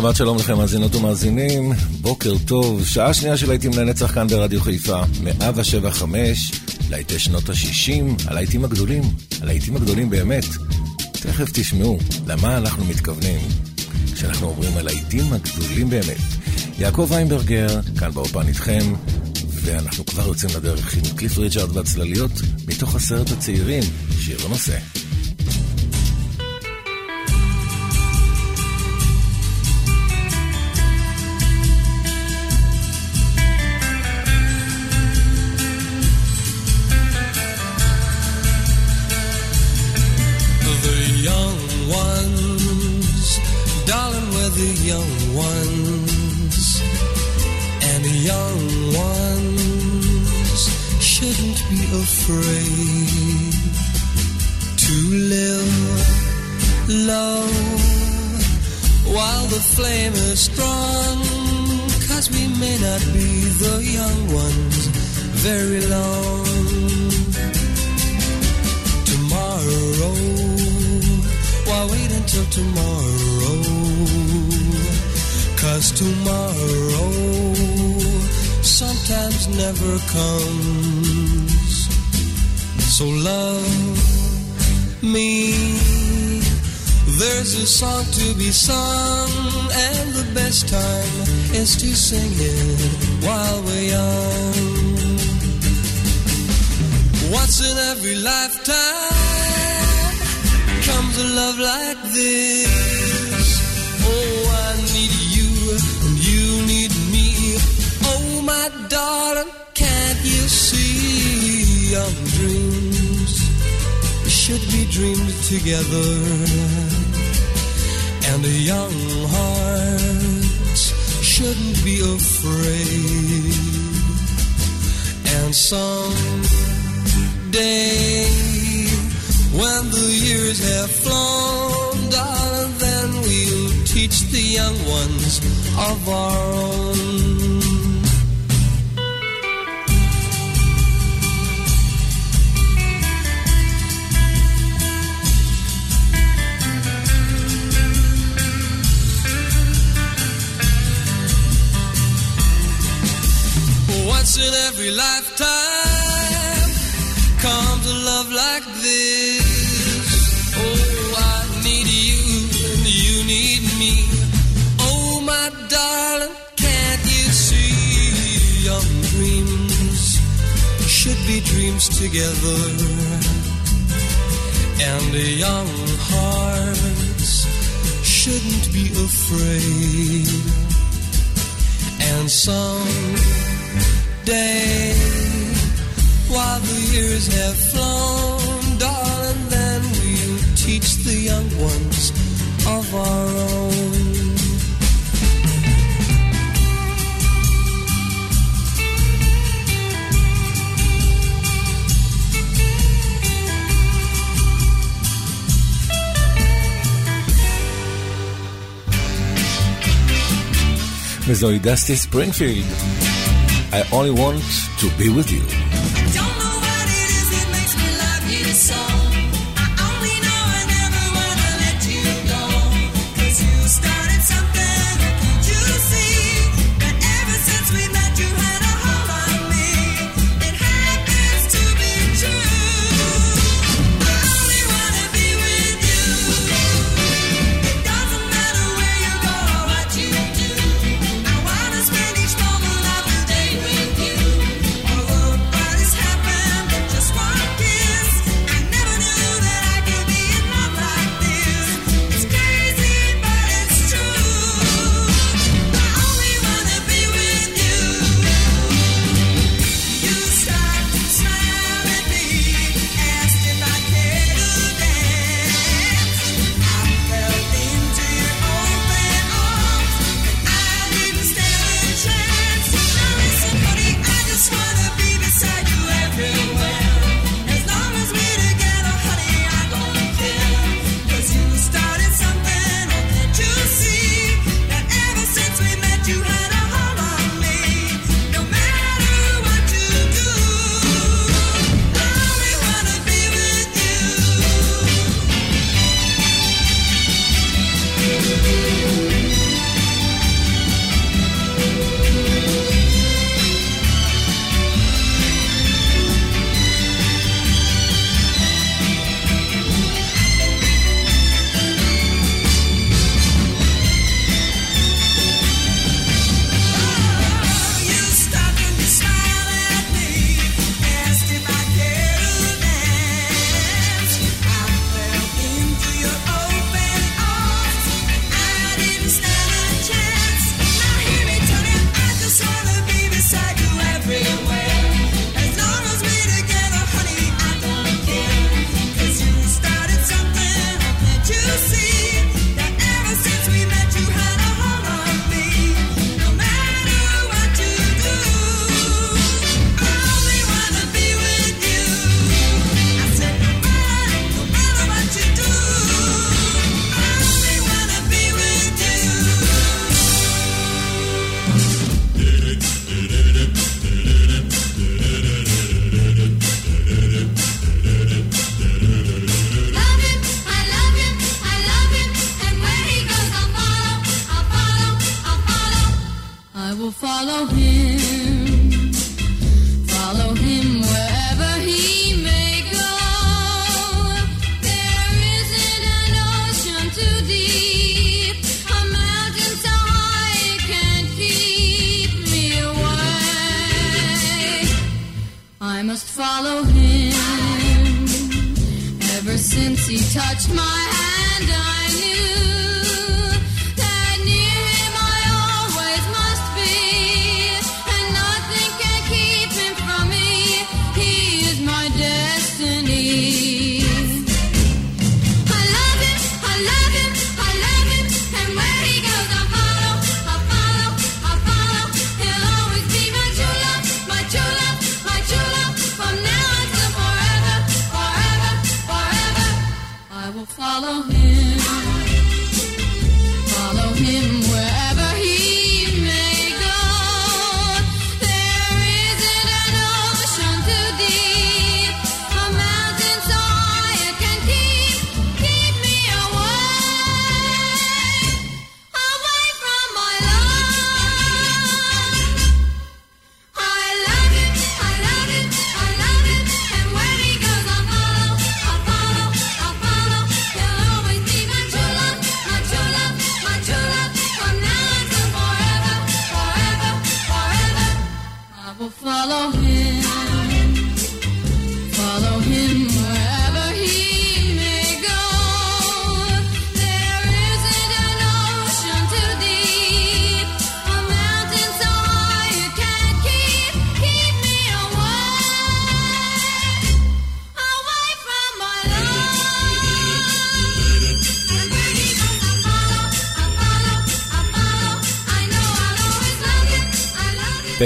שבת שלום לכם, מאזינות ומאזינים, בוקר טוב, שעה שנייה של להיטים לנצח כאן ברדיו חיפה, 175, להיטי שנות ה-60, הלהיטים הגדולים, הלהיטים הגדולים באמת. תכף תשמעו למה אנחנו מתכוונים כשאנחנו אומרים הלהיטים הגדולים באמת. יעקב ויינברגר, כאן באופן איתכם, ואנחנו כבר יוצאים לדרך עם קליף ריצ'רד והצלליות מתוך הסרט הצעירים, שיר הנושא. To live while the flame is strong. Cause we may not be the young ones very long. Tomorrow, why wait until tomorrow? Cause tomorrow sometimes never comes. So love me. There's a song to be sung, and the best time is to sing it while we're young. Once in every lifetime comes a love like this. Oh, I need you, and you need me. Oh, my darling, can't you see young dreams? Dreamed together, and a young heart shouldn't be afraid. And someday, when the years have flown, darling, then we'll teach the young ones of our own once in every lifetime comes a love like this. Oh, I need you and you need me. Oh, my darling, can't you see? Young dreams should be dreams together, and young hearts shouldn't be afraid. And some day while the years have flown, darling, then we'll teach the young ones of our own. וזוהי דסטי ספרינגפילד. I only want to be with you.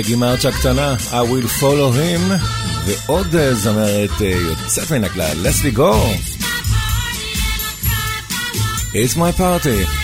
פגי מרץ' הקטנה, I will follow him, ועוד זמרת יוצאת מן הכלל, לסלי גור. It's my party.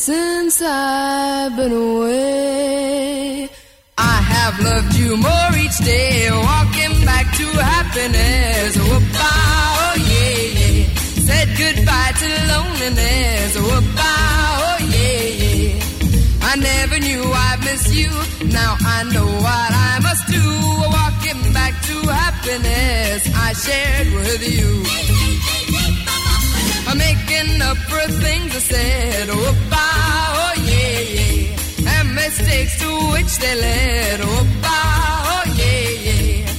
Since I've been away, I have loved you more each day. Walking back to happiness. Whoop-ah, oh yeah, yeah. Said goodbye to loneliness. Whoop-ah, oh yeah, yeah. I never knew I'd miss you. Now I know what I must do. Walking back to happiness I shared with you. Making up for things I said. Oh, bah, oh yeah, yeah. And mistakes to which they led. Oh, bah, oh yeah, yeah.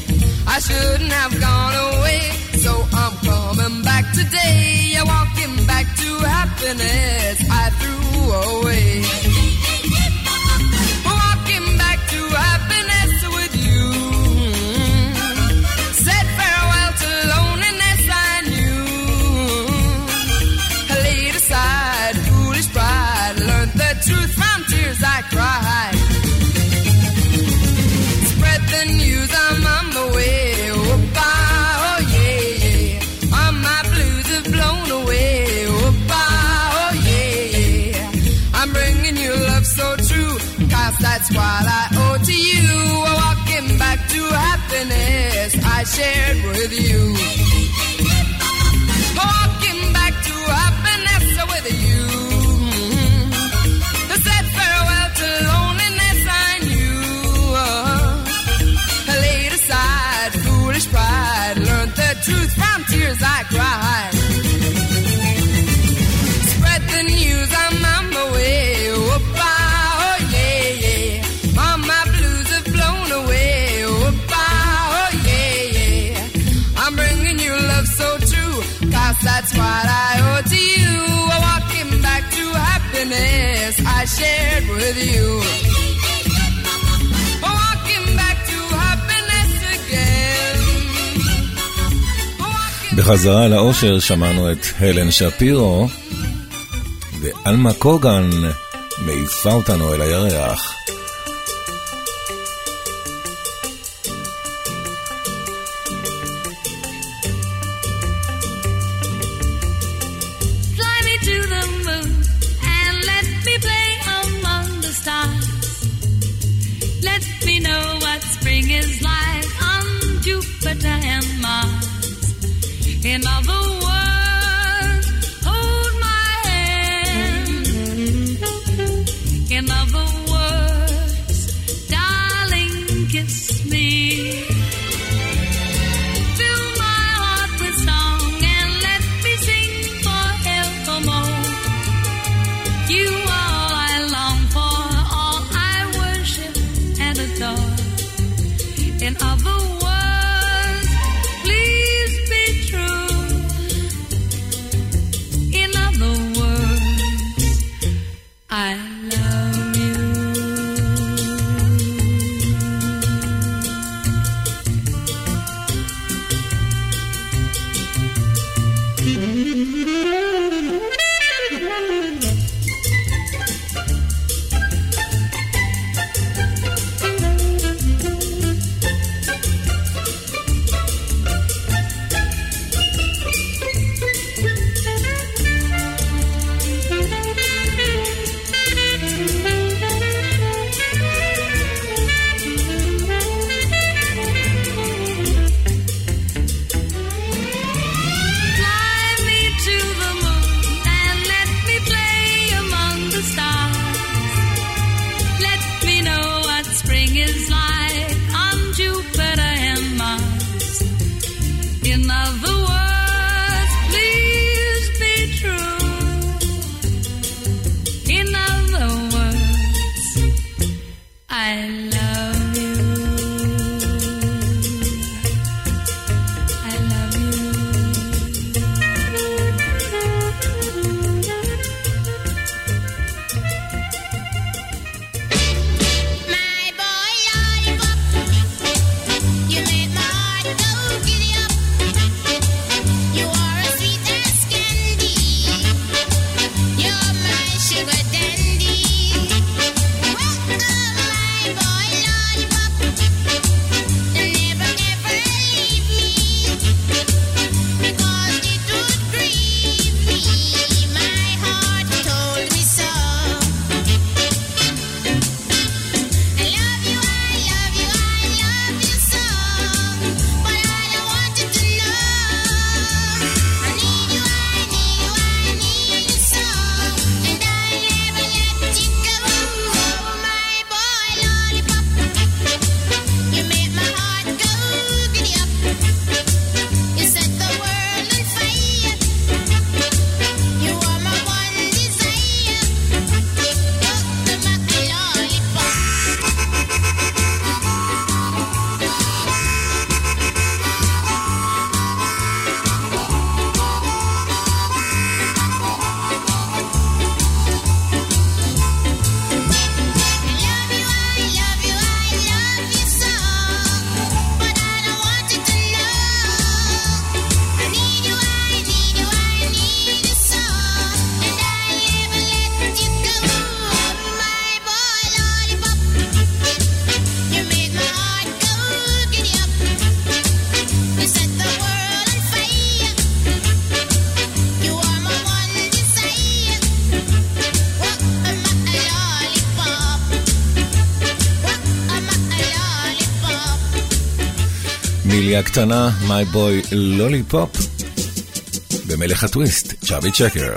I shouldn't have gone away. So I'm coming back today. Yeah, walking back to happiness I threw away. Tears I cried. Spread the news, I'm on my way. Oh, oh yeah, yeah. All my blues have blown away. Oh, oh yeah, yeah. I'm bringing you love so true. Cause that's what I owe to you. Walking back to happiness I shared with you. Truth from tears I cried. Spread the news, I'm on my way. Whoop-ah, oh yeah, yeah. All my blues have blown away. Whoop-ah, oh yeah, yeah. I'm bringing you love so true, cause that's what I owe to you. Walking back to happiness I shared with you. בחזרה לאושר שמענו את הלן שפירו, ואלמה קוגן מעיפה אותנו אל הירח. I הקטנה, My Boy Lollipop, במלך הטוויסט, צ'אבי צ'קר.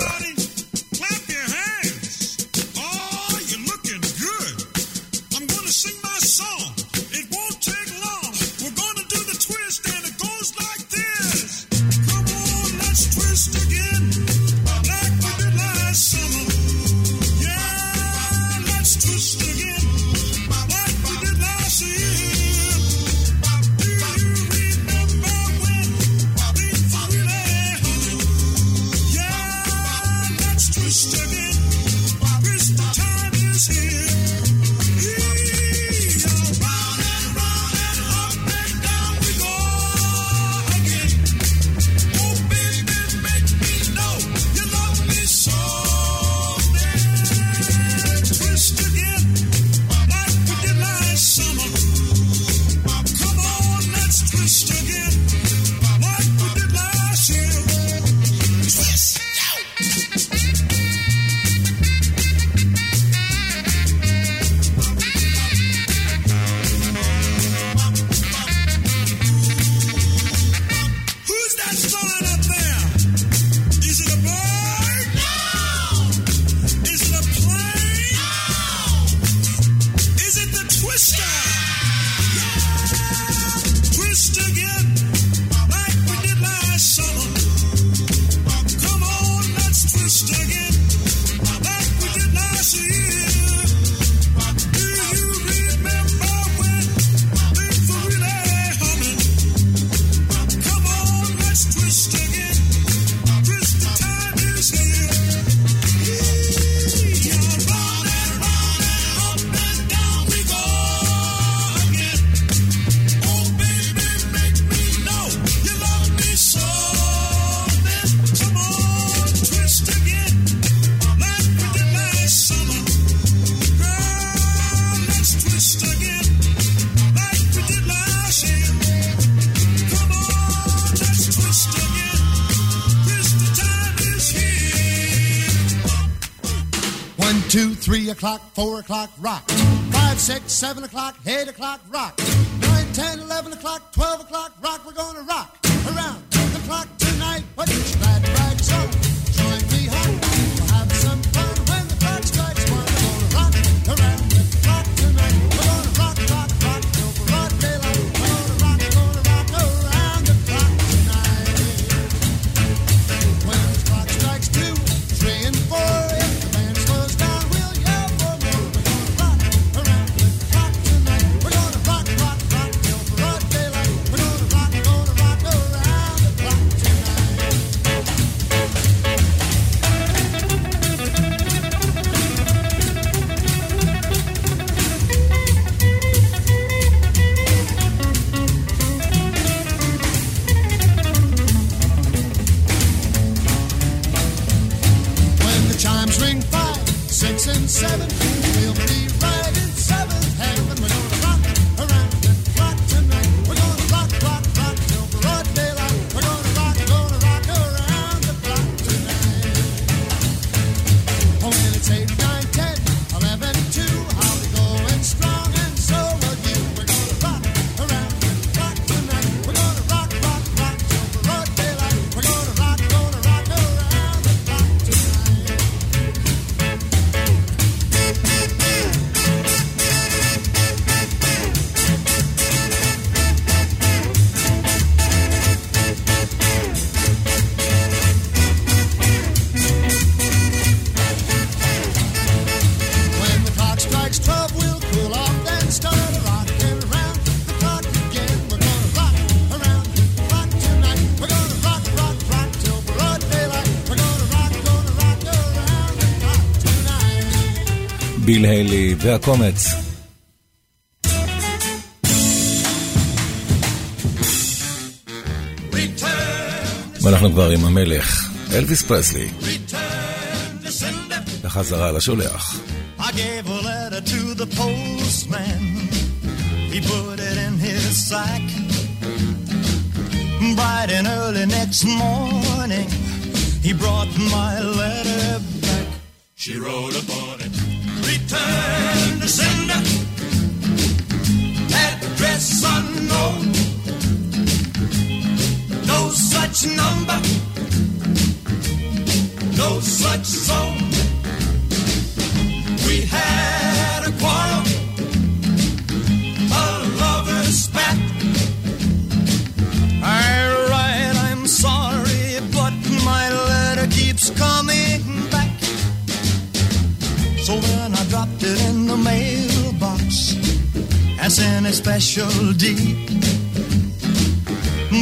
o'clock, rock. Five, six, seven o'clock, eight o'clock, rock. We'll be right ביל היילי והקומץ. ואנחנו כבר עם המלך, אלוויס פרסלי. בחזרה לשולח. I gave a letter to the postman. He put it in his sack. Bright and early next morning, he brought my letter back. She wrote a return to sender. Address unknown. No such number. No such song. dance in a special D.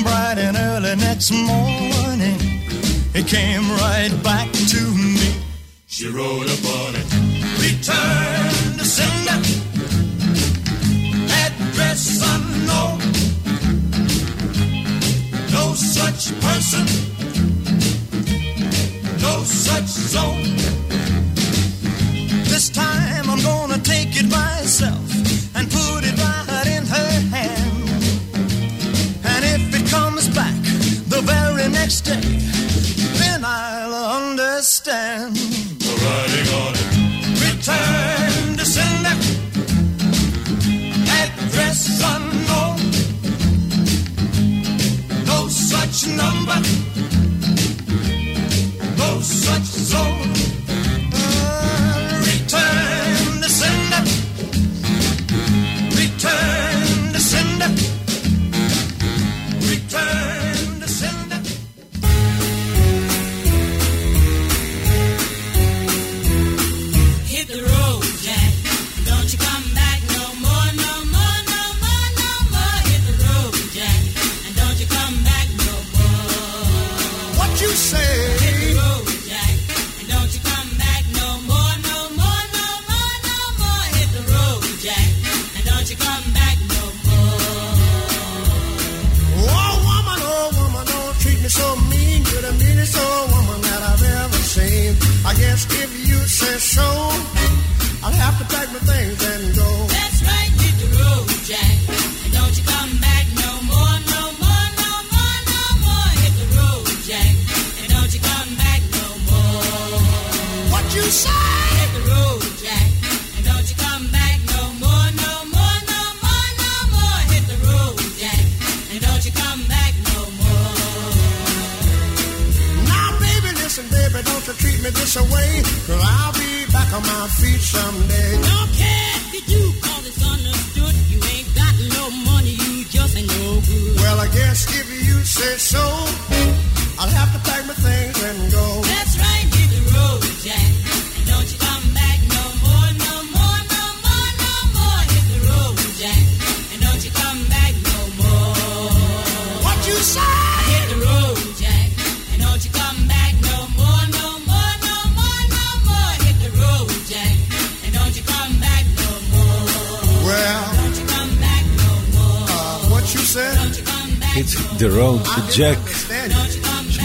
Bright and early next morning, it came right back to me. She wrote upon it, return to sender, address unknown. No such person, no such zone. This time I'm gonna take it myself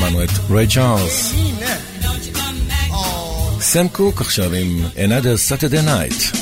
מנואט ריי צ'ארלס. סם קוק עכשיו עם Another Saturday Night.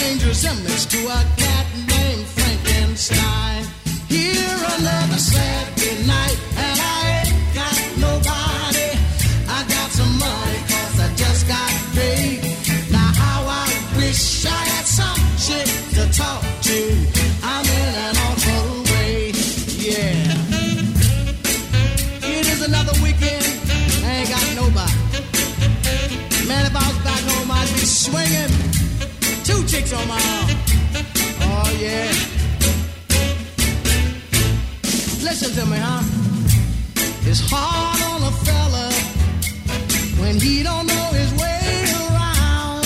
dangerous elements to our Listen to me, huh? It's hard on a fella when he don't know his way around.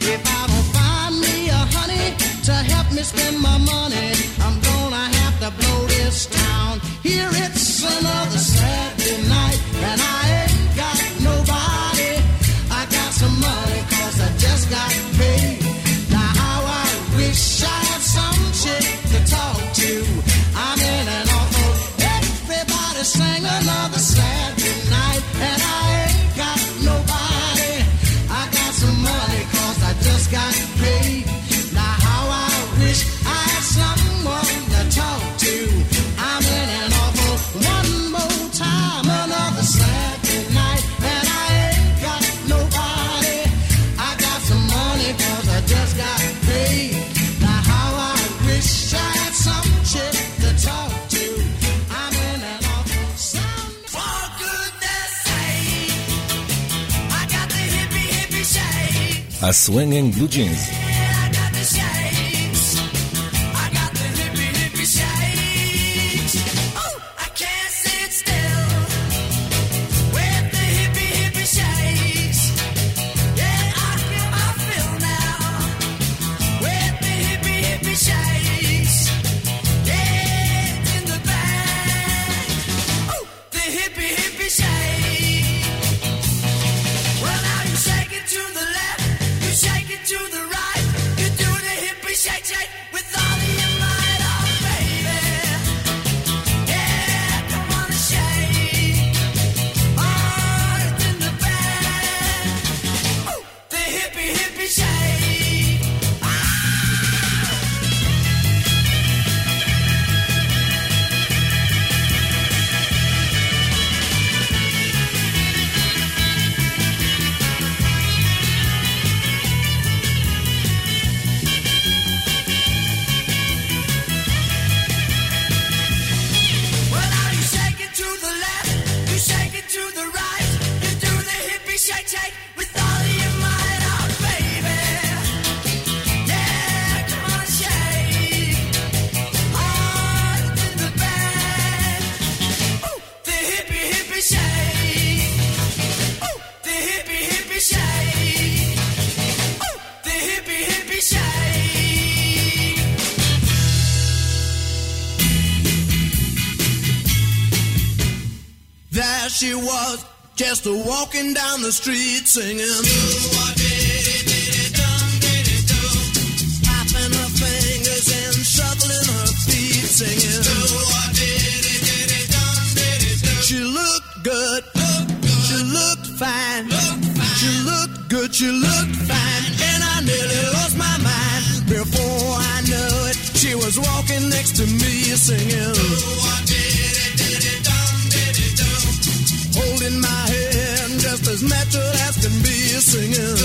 If I don't find me a honey to help me spend my money, I'm gonna have to blow this town. Here it's another sad. a swinging blue jeans. sister walking down the street singing. Popping her fingers and shuffling her feet singing. She looked good. She looked fine. She looked good. She looked fine. And I nearly lost my mind before I knew it. She was walking next to me singing. holding my just as natural as can be singing.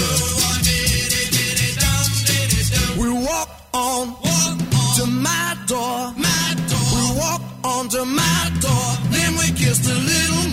We walk on, walk on to my door. my door. We walk on to my door. Then we kiss the little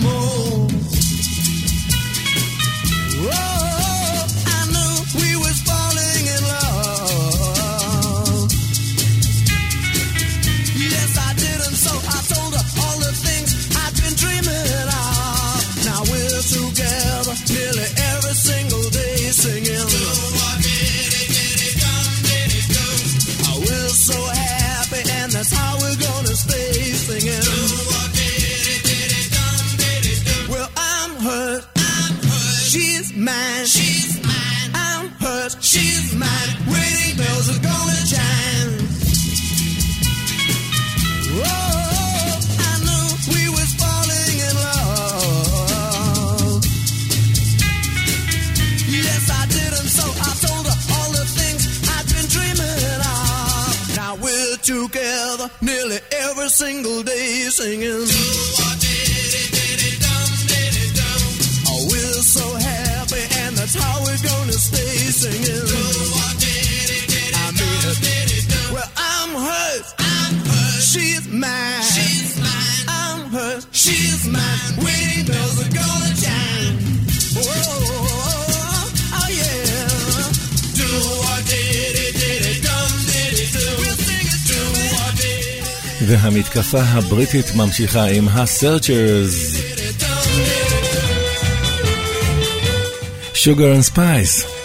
nearly every single day singing. Oh, we're so happy, and that's how we're gonna stay singing. Well, I'm. I'm. She's mine. She's. I'm. She's mine. Windows are gonna shine. Whoa. והמתקפה הבריטית ממשיכה עם ה-searchers. Sugar and Spice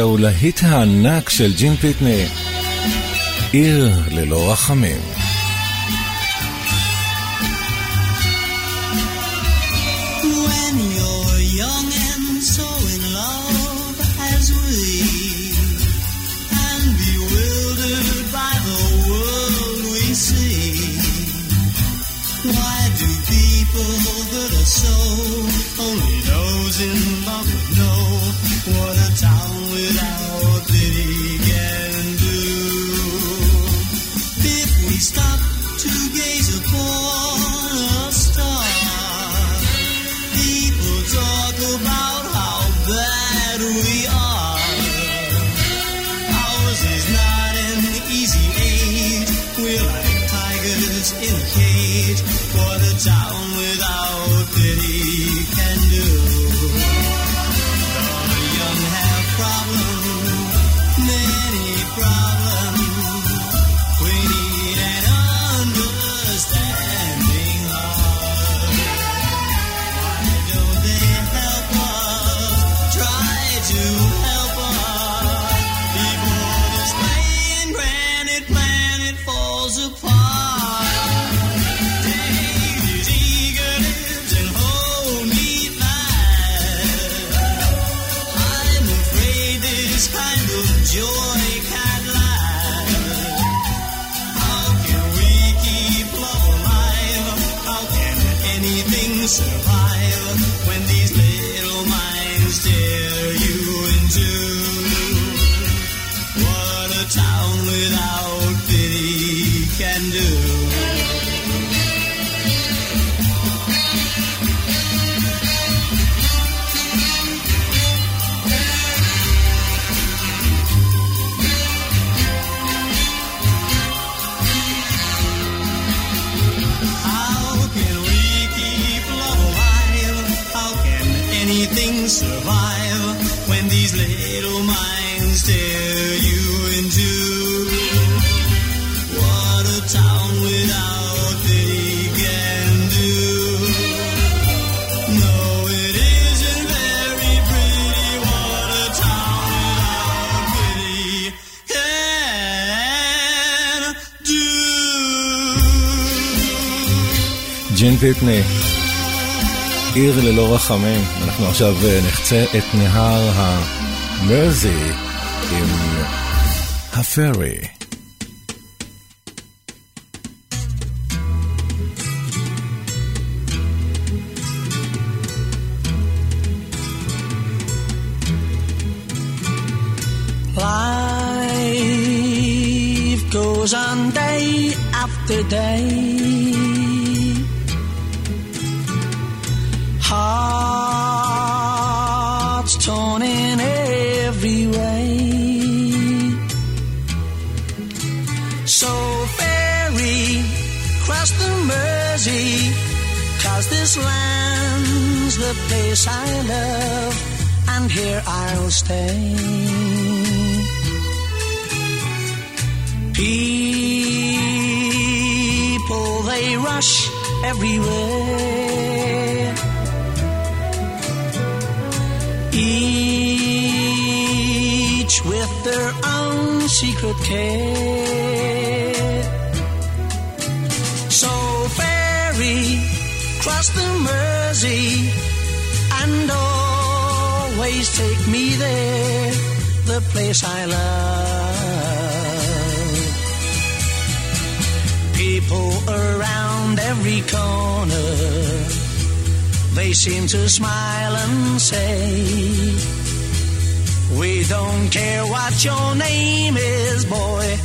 זהו להיט הענק של ג'ים פיטני, עיר ללא רחמים. ג'ין פיטני, עיר ללא רחמים. אנחנו עכשיו אה, נחצה את נהר המרזי עם הפרי. Care. So ferry, cross the Mersey, and always take me there, the place I love. People around every corner, they seem to smile and say, We don't care what your name is, boy,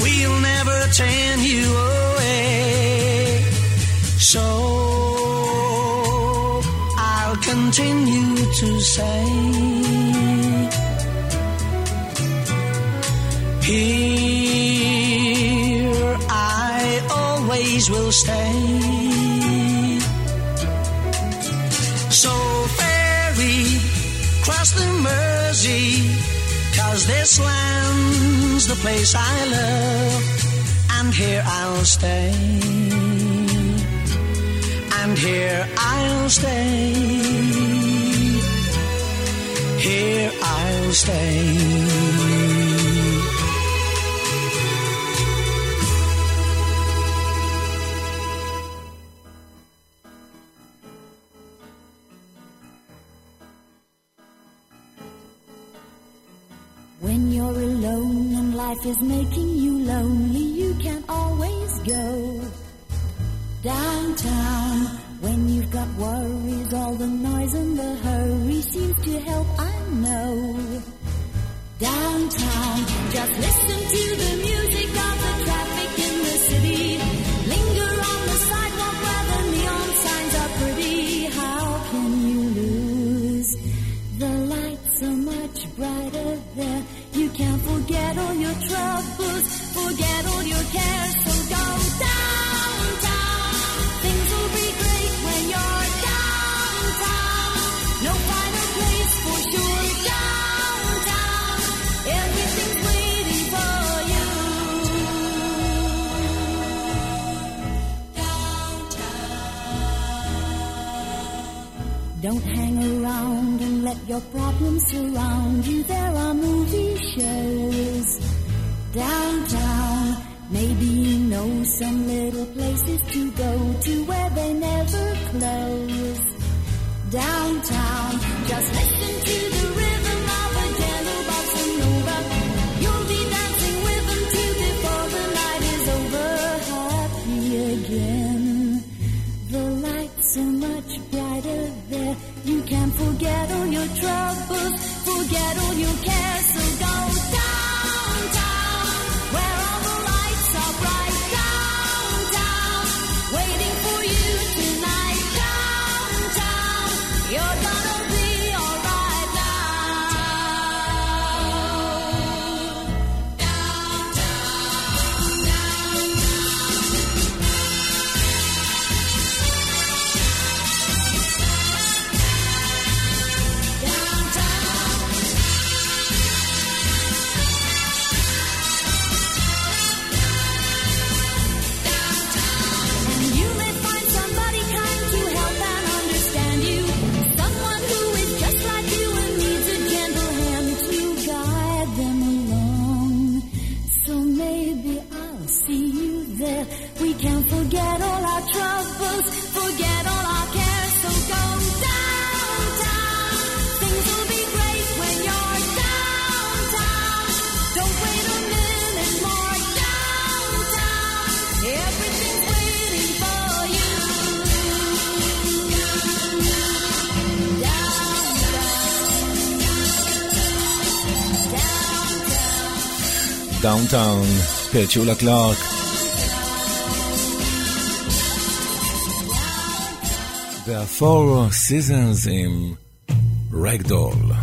we'll never turn you away. So I'll continue to say, Here I always will stay. So ferry, cross the Mersey, cause this land's the place I love, and here I'll stay. And here I'll stay. Here I'll stay. Life is making you lonely, you can always go downtown. When you've got worries, all the noise and the hurry seems to help, I know. Downtown, just listen to the music of the hang around and let your problems surround you. There are movie shows downtown. Maybe you know some little places to go to where they never close. Downtown, just listen to the Downtown, Petula Clark. There are four seasons in Ragdoll.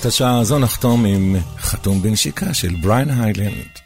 את השעה הזו נחתום עם חתום בנשיקה של בריין היילנד.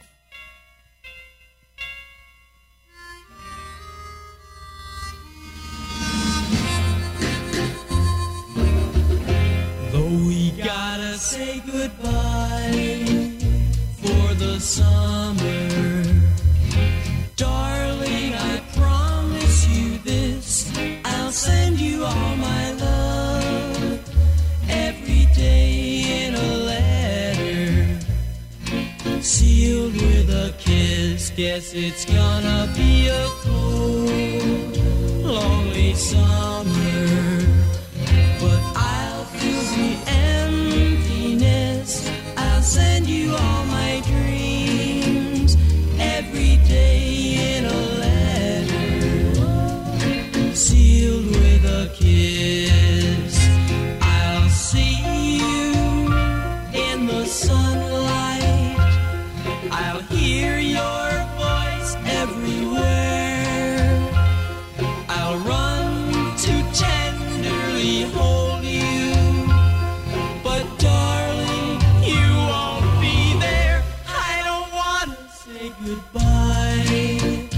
goodbye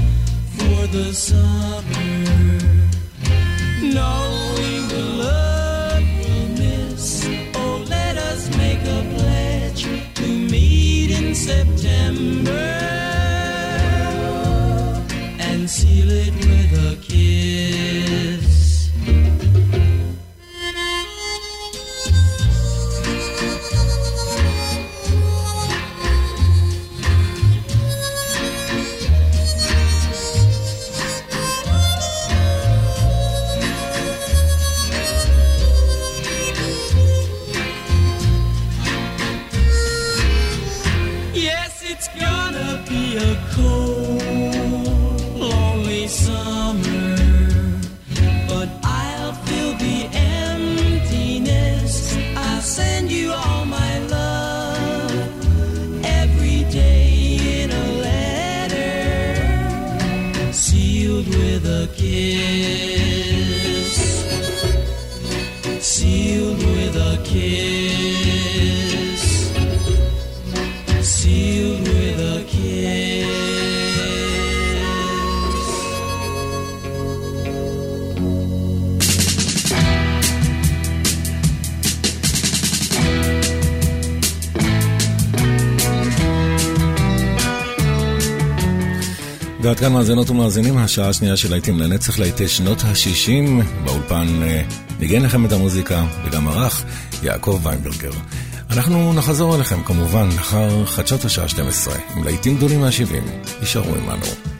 for the summer. מאזינות ומאזינים, השעה השנייה של להיטים לנצח להיטי שנות ה-60. באולפן אה, ניגן לכם את המוזיקה, וגם ערך יעקב ויינברגר. אנחנו נחזור אליכם כמובן לאחר חדשות השעה 12, עם להיטים גדולים מה-70. יישארו עמנו.